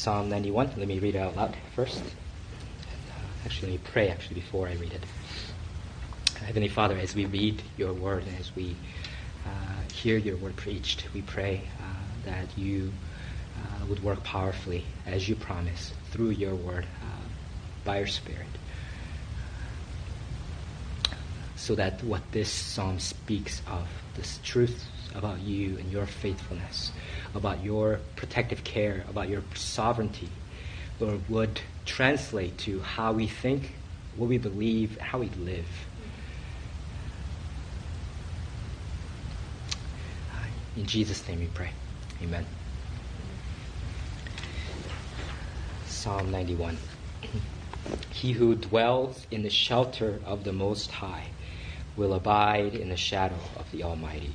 Psalm 91. Let me read it out loud first. Actually, let me pray actually before I read it. Heavenly Father, as we read your word and as we uh, hear your word preached, we pray uh, that you uh, would work powerfully as you promise through your word uh, by your Spirit. So that what this psalm speaks of, this truth about you and your faithfulness, about your protective care, about your sovereignty, Lord, would translate to how we think, what we believe, how we live. In Jesus' name we pray. Amen. Psalm 91. He who dwells in the shelter of the Most High will abide in the shadow of the Almighty.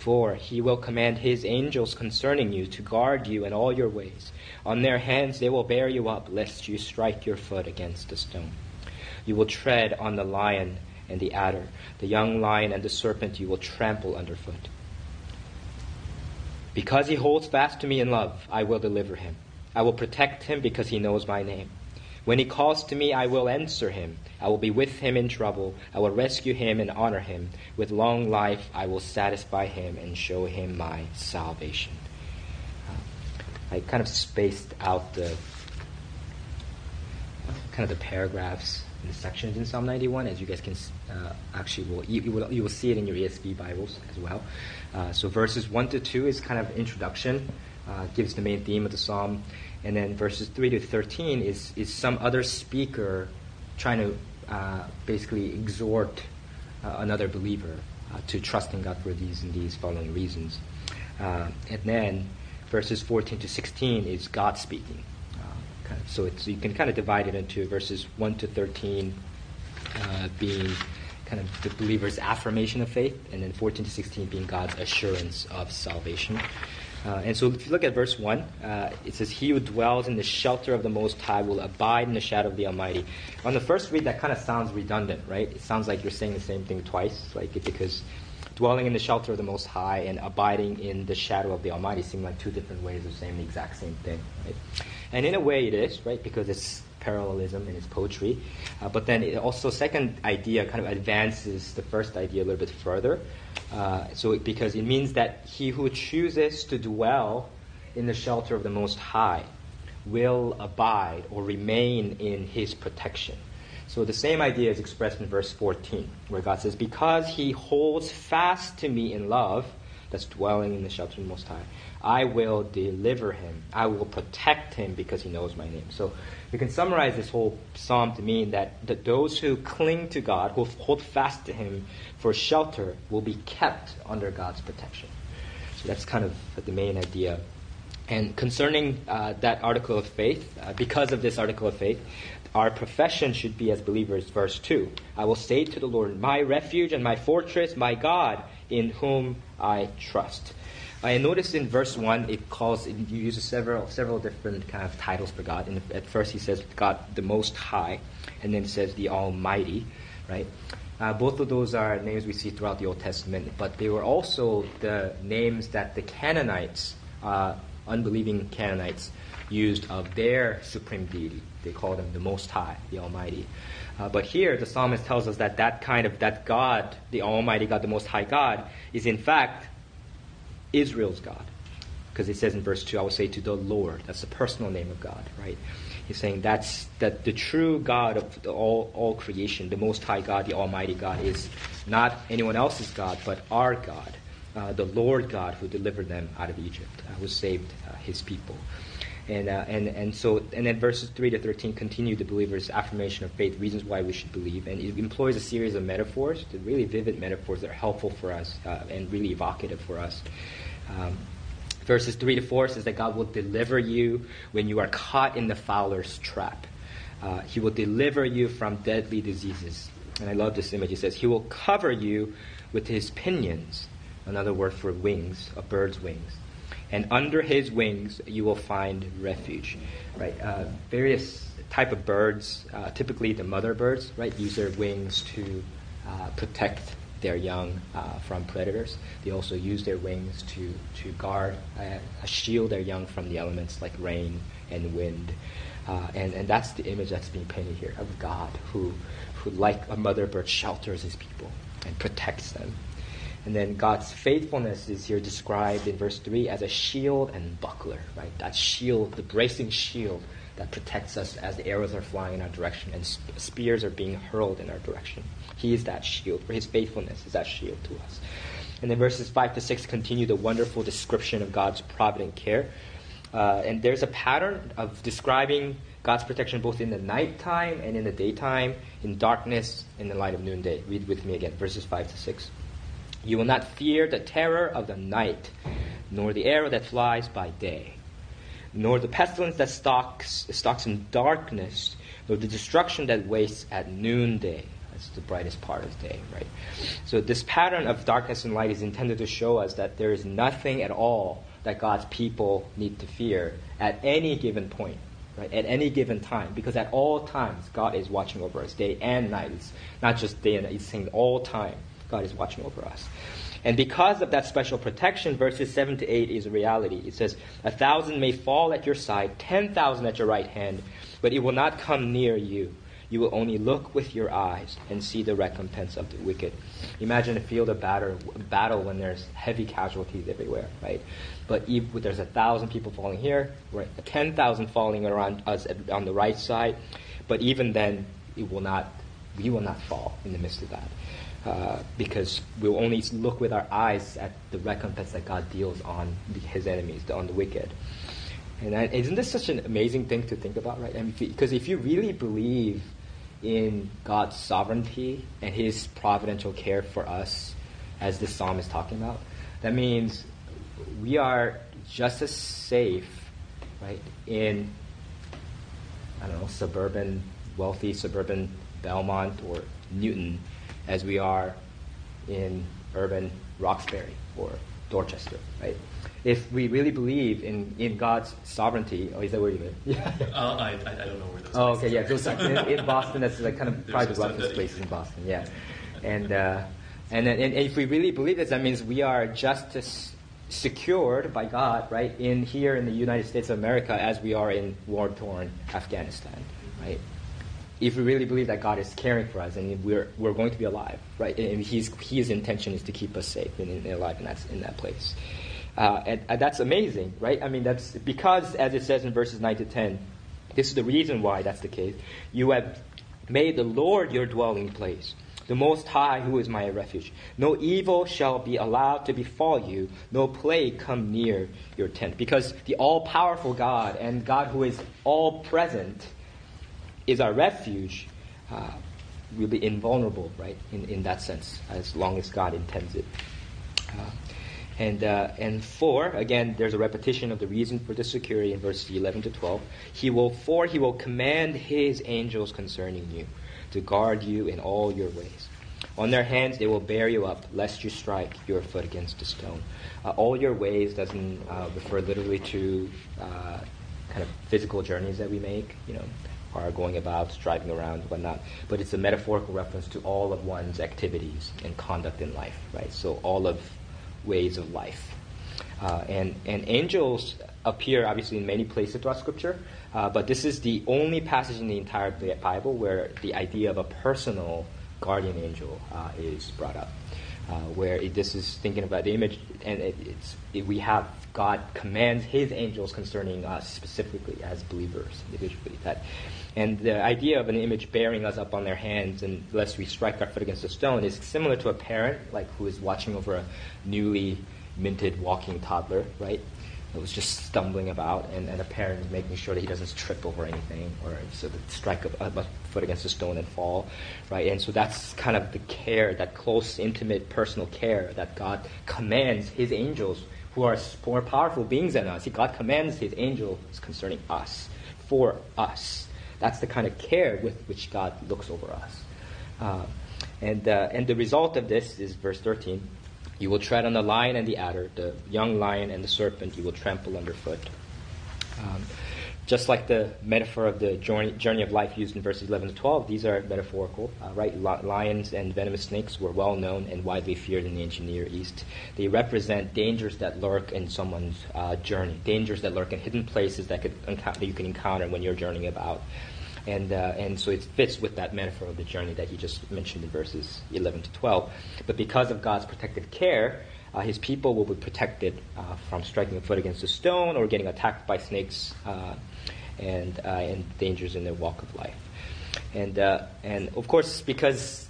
For he will command his angels concerning you to guard you in all your ways. On their hands they will bear you up, lest you strike your foot against a stone. You will tread on the lion and the adder, the young lion and the serpent you will trample underfoot. Because he holds fast to me in love, I will deliver him. I will protect him because he knows my name. When he calls to me, I will answer him. I will be with him in trouble. I will rescue him and honor him. With long life, I will satisfy him and show him my salvation. Uh, I kind of spaced out the kind of the paragraphs and the sections in Psalm 91, as you guys can uh, actually will you, you, will you will see it in your ESV Bibles as well. Uh, so verses one to two is kind of introduction, uh, gives the main theme of the psalm. And then verses 3 to 13 is, is some other speaker trying to uh, basically exhort uh, another believer uh, to trust in God for these and these following reasons. Uh, and then verses 14 to 16 is God speaking. Uh, so, you can kind of divide it into verses 1 to 13 uh, being kind of the believer's affirmation of faith, and then 14 to 16 being God's assurance of salvation. Uh, and so if you look at verse 1, uh, it says, He who dwells in the shelter of the Most High will abide in the shadow of the Almighty. On the first read, that kind of sounds redundant, right? It sounds like you're saying the same thing twice, like because dwelling in the shelter of the Most High and abiding in the shadow of the Almighty seem like two different ways of saying the exact same thing, right? And in a way it is, right? Because it's parallelism in its poetry. Uh, but then it also, second idea kind of advances the first idea a little bit further. Uh, so it, because it means that he who chooses to dwell in the shelter of the Most High will abide or remain in his protection. So the same idea is expressed in verse 14, where God says, Because he holds fast to me in love, that's dwelling in the shelter of the Most High, I will deliver him. I will protect him because he knows my name. So we can summarize this whole psalm to mean that, that those who cling to God, who hold fast to him for shelter, will be kept under God's protection. So that's kind of the main idea. And concerning uh, that article of faith, uh, because of this article of faith, our profession should be as believers, verse 2. I will say to the Lord, My refuge and my fortress, my God, in whom I trust. I noticed in verse one it calls it uses several several different kind of titles for God. And at first he says God the Most High, and then it says the Almighty, right? Uh, both of those are names we see throughout the Old Testament, but they were also the names that the Canaanites, uh, unbelieving Canaanites, used of their supreme deity. They call them the Most High, the Almighty. Uh, but here, the psalmist tells us that that kind of that God, the Almighty God, the Most High God, is in fact Israel's God. because it says in verse 2, I will say to the Lord. That's the personal name of God, right? He's saying that's that the true God of all, all creation, the Most High God, the Almighty God, is not anyone else's God, but our God, uh, the Lord God who delivered them out of Egypt, uh, who saved uh, his people. And, uh, and, and so, and then verses 3 to 13 continue the believer's affirmation of faith, reasons why we should believe. And it employs a series of metaphors, really vivid metaphors that are helpful for us uh, and really evocative for us. Um, verses 3 to 4 says that God will deliver you when you are caught in the fowler's trap. Uh, he will deliver you from deadly diseases. And I love this image. It says, He will cover you with His pinions, another word for wings, a bird's wings and under his wings you will find refuge. Right? Uh, various type of birds, uh, typically the mother birds, right, use their wings to uh, protect their young uh, from predators. They also use their wings to to guard, uh, shield their young from the elements like rain and wind. Uh, and, and that's the image that's being painted here of God who, who, like a mother bird, shelters his people and protects them. And then God's faithfulness is here described in verse 3 as a shield and buckler, right? That shield, the bracing shield that protects us as the arrows are flying in our direction and spears are being hurled in our direction. He is that shield, for his faithfulness is that shield to us. And then verses 5 to 6 continue the wonderful description of God's provident care. Uh, and there's a pattern of describing God's protection both in the nighttime and in the daytime, in darkness, in the light of noonday. Read with me again, verses 5 to 6. You will not fear the terror of the night, nor the arrow that flies by day, nor the pestilence that stalks, stalks in darkness, nor the destruction that wastes at noonday. That's the brightest part of the day, right? So this pattern of darkness and light is intended to show us that there is nothing at all that God's people need to fear at any given point, right? At any given time, because at all times God is watching over us, day and night. It's not just day and night; it's saying all time. God is watching over us. And because of that special protection, verses 7 to 8 is a reality. It says, A thousand may fall at your side, 10,000 at your right hand, but it will not come near you. You will only look with your eyes and see the recompense of the wicked. Imagine a field of battle, battle when there's heavy casualties everywhere, right? But if there's a thousand people falling here, right? 10,000 falling around us on the right side, but even then, it will not, we will not fall in the midst of that. Uh, because we'll only look with our eyes at the recompense that God deals on the, his enemies, on the wicked. And isn't this such an amazing thing to think about, right? Because if you really believe in God's sovereignty and His providential care for us, as this psalm is talking about, that means we are just as safe, right, in I don't know, suburban, wealthy suburban Belmont or Newton as we are in urban Roxbury or Dorchester, right? If we really believe in, in God's sovereignty, oh, is that where you live? Yeah. Uh, I, I, don't know where those. Oh, okay, yeah. Those, in, in Boston, that's like kind of private reference places in Boston, yeah. And uh, and, and and if we really believe this, that means we are just as secured by God, right, in here in the United States of America as we are in war-torn Afghanistan, right? If we really believe that God is caring for us and we're, we're going to be alive, right? And he's, his intention is to keep us safe and, and alive in that, in that place. Uh, and, and, that's amazing, right? I mean, that's because, as it says in verses 9 to 10, this is the reason why that's the case. You have made the Lord your dwelling place, the Most High, who is my refuge. No evil shall be allowed to befall you, no plague come near your tent. Because the all powerful God and God who is all present is our refuge, uh, we'll be invulnerable, right, in, in that sense, as long as God intends it. Uh, and, uh, and four, again, there's a repetition of the reason for the security in verses 11 to 12. He will, for he will command his angels concerning you to guard you in all your ways. On their hands they will bear you up, lest you strike your foot against a stone. Uh, all your ways doesn't uh, refer literally to uh, kind of physical journeys that we make, you know, are going about, driving around, whatnot. But it's a metaphorical reference to all of one's activities and conduct in life, right? So all of ways of life. Uh, and, and angels appear obviously in many places throughout Scripture, uh, but this is the only passage in the entire Bible where the idea of a personal guardian angel uh, is brought up. uh, where it, this is thinking about the image, and it, it's it, we have God commands His angels concerning us specifically as believers individually. That, and the idea of an image bearing us up on their hands, and lest we strike our foot against a stone, is similar to a parent, like who is watching over a newly minted walking toddler, right? It was just stumbling about, and, and a parent making sure that he doesn't trip over anything or so that strike a, a, foot against a stone and fall, right? And so that's kind of the care, that close, intimate, personal care that God commands His angels, who are more powerful beings than us. God commands His angels concerning us, for us. That's the kind of care with which God looks over us. Uh, and, uh, and the result of this is verse 13 you will tread on the lion and the adder, the young lion and the serpent you will trample underfoot. Um, just like the metaphor of the journey, of life used in verses 11 to 12, these are metaphorical, uh, right? Lions and venomous snakes were well known and widely feared in the ancient Near East. They represent dangers that lurk in someone's uh, journey, dangers that lurk in hidden places that, could, that you can encounter when you're journeying about. And, uh, and so it fits with that metaphor of the journey that he just mentioned in verses 11 to 12. But because of God's protective care, uh, his people will be protected uh, from striking a foot against a stone or getting attacked by snakes uh, and, uh, and dangers in their walk of life. And, uh, and of course, because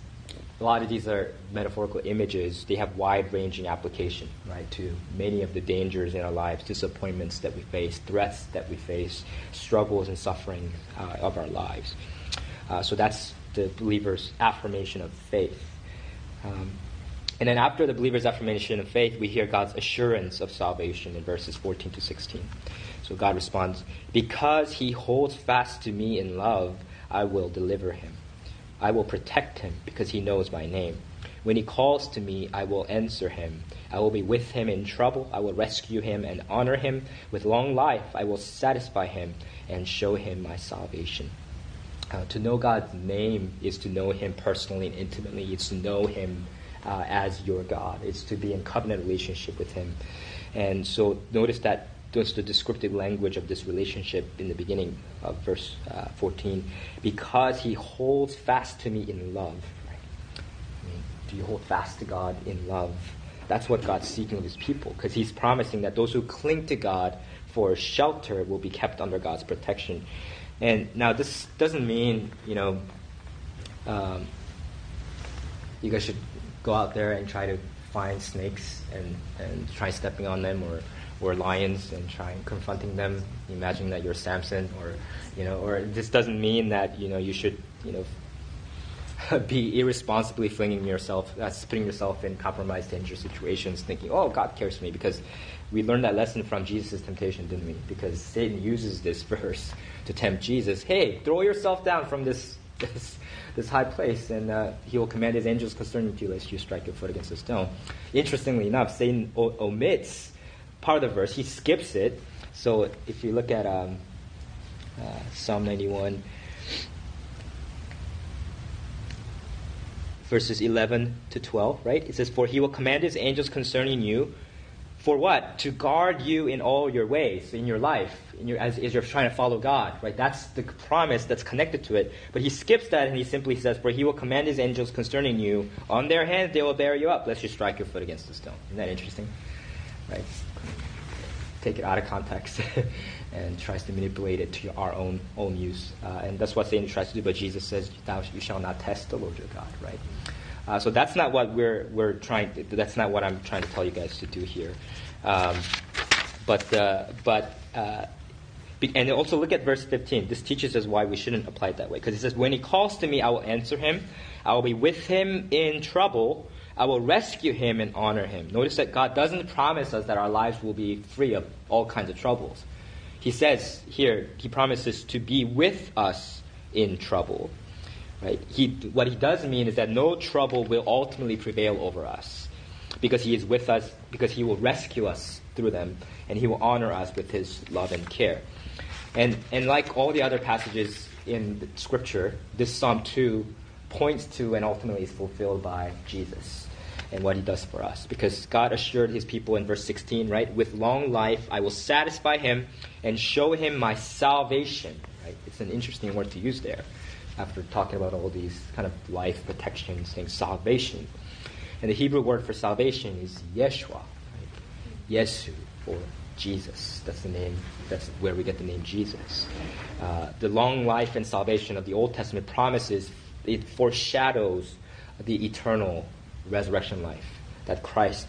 a lot of these are metaphorical images. They have wide-ranging application, right, to many of the dangers in our lives, disappointments that we face, threats that we face, struggles and suffering uh, of our lives. So that's the believer's affirmation of faith. Um, and then after the believer's affirmation of faith, we hear God's assurance of salvation in verses 14 to 16. So God responds, Because he holds fast to me in love, I will deliver him. I will protect him because he knows my name. When he calls to me, I will answer him. I will be with him in trouble. I will rescue him and honor him. With long life, I will satisfy him and show him my salvation. Uh, to know God's name is to know him personally and intimately. It's to know him uh, as your God. It's to be in covenant relationship with him. And so notice that that's the descriptive language of this relationship in the beginning of verse uh, 14. Because he holds fast to me in love. Right? I mean, do you hold fast to God in love? That's what God's seeking of his people, because he's promising that those who cling to God for shelter will be kept under God's protection. And now, this doesn't mean, you know, um, you guys should go out there and try to find snakes and, and try stepping on them or or lions and try confronting them, imagining that you're Samson, or you know, or this doesn't mean that you know you should you know be irresponsibly flinging yourself, uh, putting yourself in compromised, dangerous situations, thinking, "Oh, God cares for me," because we learned that lesson from Jesus' temptation, didn't we? Because Satan uses this verse to tempt Jesus. Hey, throw yourself down from this this, this high place, and uh, he will command his angels concerning you, lest you strike your foot against a stone. Interestingly enough, Satan o- omits part of the verse. He skips it. So if you look at um, uh, Psalm 91, verses 11 to 12, right? It says, For he will command his angels concerning you. For what? To guard you in all your ways, in your life, in your, as, as you're trying to follow God, right? That's the promise that's connected to it. But he skips that and he simply says, For he will command his angels concerning you. On their hands they will bear you up, lest you strike your foot against a stone. Isn't that interesting? Right? take it out of context and tries to manipulate it to our own own use. Uh, and that's what Satan tries to do. But Jesus says, "Thou you shall not test the Lord your God." Right. Uh, so that's not what we're we're trying. To, that's not what I'm trying to tell you guys to do here. Um, but uh, but. Uh, and also look at verse 15. This teaches us why we shouldn't apply it that way. Because it says, When he calls to me, I will answer him. I will be with him in trouble. I will rescue him and honor him. Notice that God doesn't promise us that our lives will be free of all kinds of troubles. He says here, he promises to be with us in trouble. Right? He, what he does mean is that no trouble will ultimately prevail over us because he is with us, because he will rescue us through them, and he will honor us with his love and care. And, and like all the other passages in Scripture, this Psalm 2 points to and ultimately is fulfilled by Jesus and what he does for us. Because God assured his people in verse 16, right? With long life I will satisfy him and show him my salvation. Right? It's an interesting word to use there after talking about all these kind of life protection, saying salvation. And the Hebrew word for salvation is Yeshua, right? Yesu, or Jesus. That's the name, that's where we get the name Jesus. Uh, the long life and salvation of the Old Testament promises, it foreshadows the eternal resurrection life that Christ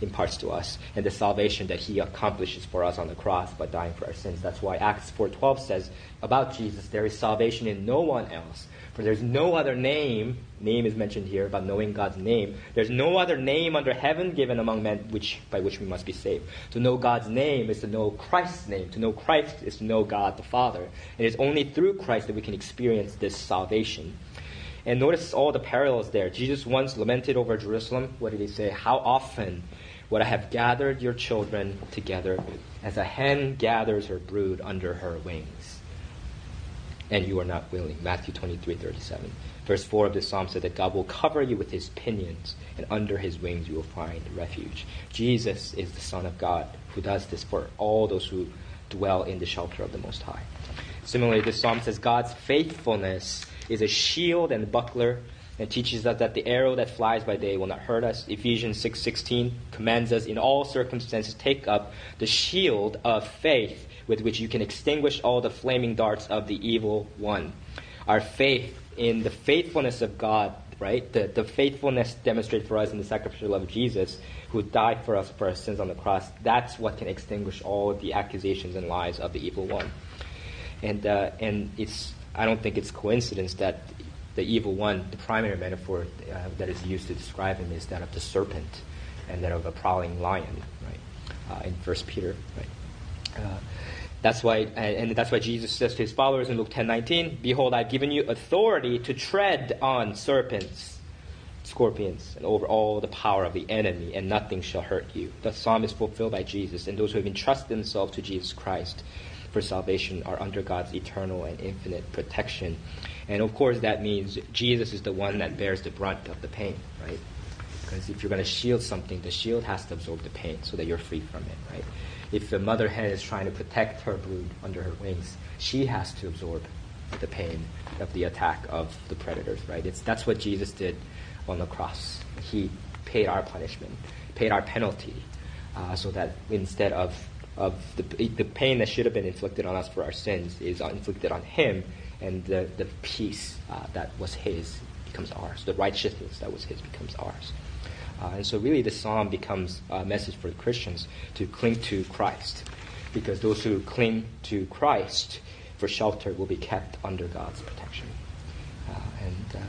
imparts to us and the salvation that he accomplishes for us on the cross by dying for our sins. That's why Acts 4:12 says about Jesus there is salvation in no one else for there's no other name name is mentioned here about knowing God's name. There's no other name under heaven given among men which by which we must be saved. To know God's name is to know Christ's name. To know Christ is to know God the Father. And It is only through Christ that we can experience this salvation. And notice all the parallels there. Jesus once lamented over Jerusalem. What did he say? How often would I have gathered your children together as a hen gathers her brood under her wings? And you are not willing. Matthew 23 37. Verse 4 of the psalm said that God will cover you with his pinions, and under his wings you will find refuge. Jesus is the Son of God who does this for all those who dwell in the shelter of the Most High. Similarly, this psalm says God's faithfulness is a shield and buckler and teaches us that the arrow that flies by day will not hurt us. Ephesians 6:16 commands us in all circumstances take up the shield of faith with which you can extinguish all the flaming darts of the evil one. Our faith in the faithfulness of God, right? The, the faithfulness demonstrated for us in the sacrificial love of Jesus, who died for us for our sins on the cross, that's what can extinguish all the accusations and lies of the evil one. And, uh, and it's, I don't think it's coincidence that the evil one, the primary metaphor uh, that is used to describe him is that of the serpent and that of a prowling lion, right? Uh, in First Peter, right? Uh, that's why, and that's why Jesus says to his followers in Luke 10:19, "Behold, I've given you authority to tread on serpents, scorpions, and over all the power of the enemy, and nothing shall hurt you." The psalm is fulfilled by Jesus, and those who have entrusted themselves to Jesus Christ for salvation are under God's eternal and infinite protection. And of course, that means Jesus is the one that bears the brunt of the pain, right? Because if you're going to shield something, the shield has to absorb the pain so that you're free from it, right? If the mother hen is trying to protect her brood under her wings, she has to absorb the pain of the attack of the predators, right? It's, that's what Jesus did on the cross. He paid our punishment, paid our penalty, uh, so that instead of, of the, the pain that should have been inflicted on us for our sins is inflicted on him, and the, the peace uh, that was his becomes ours. The righteousness that was his becomes ours. Uh, and so, really, the psalm becomes a message for Christians to cling to Christ, because those who cling to Christ for shelter will be kept under God's protection. Uh, and uh,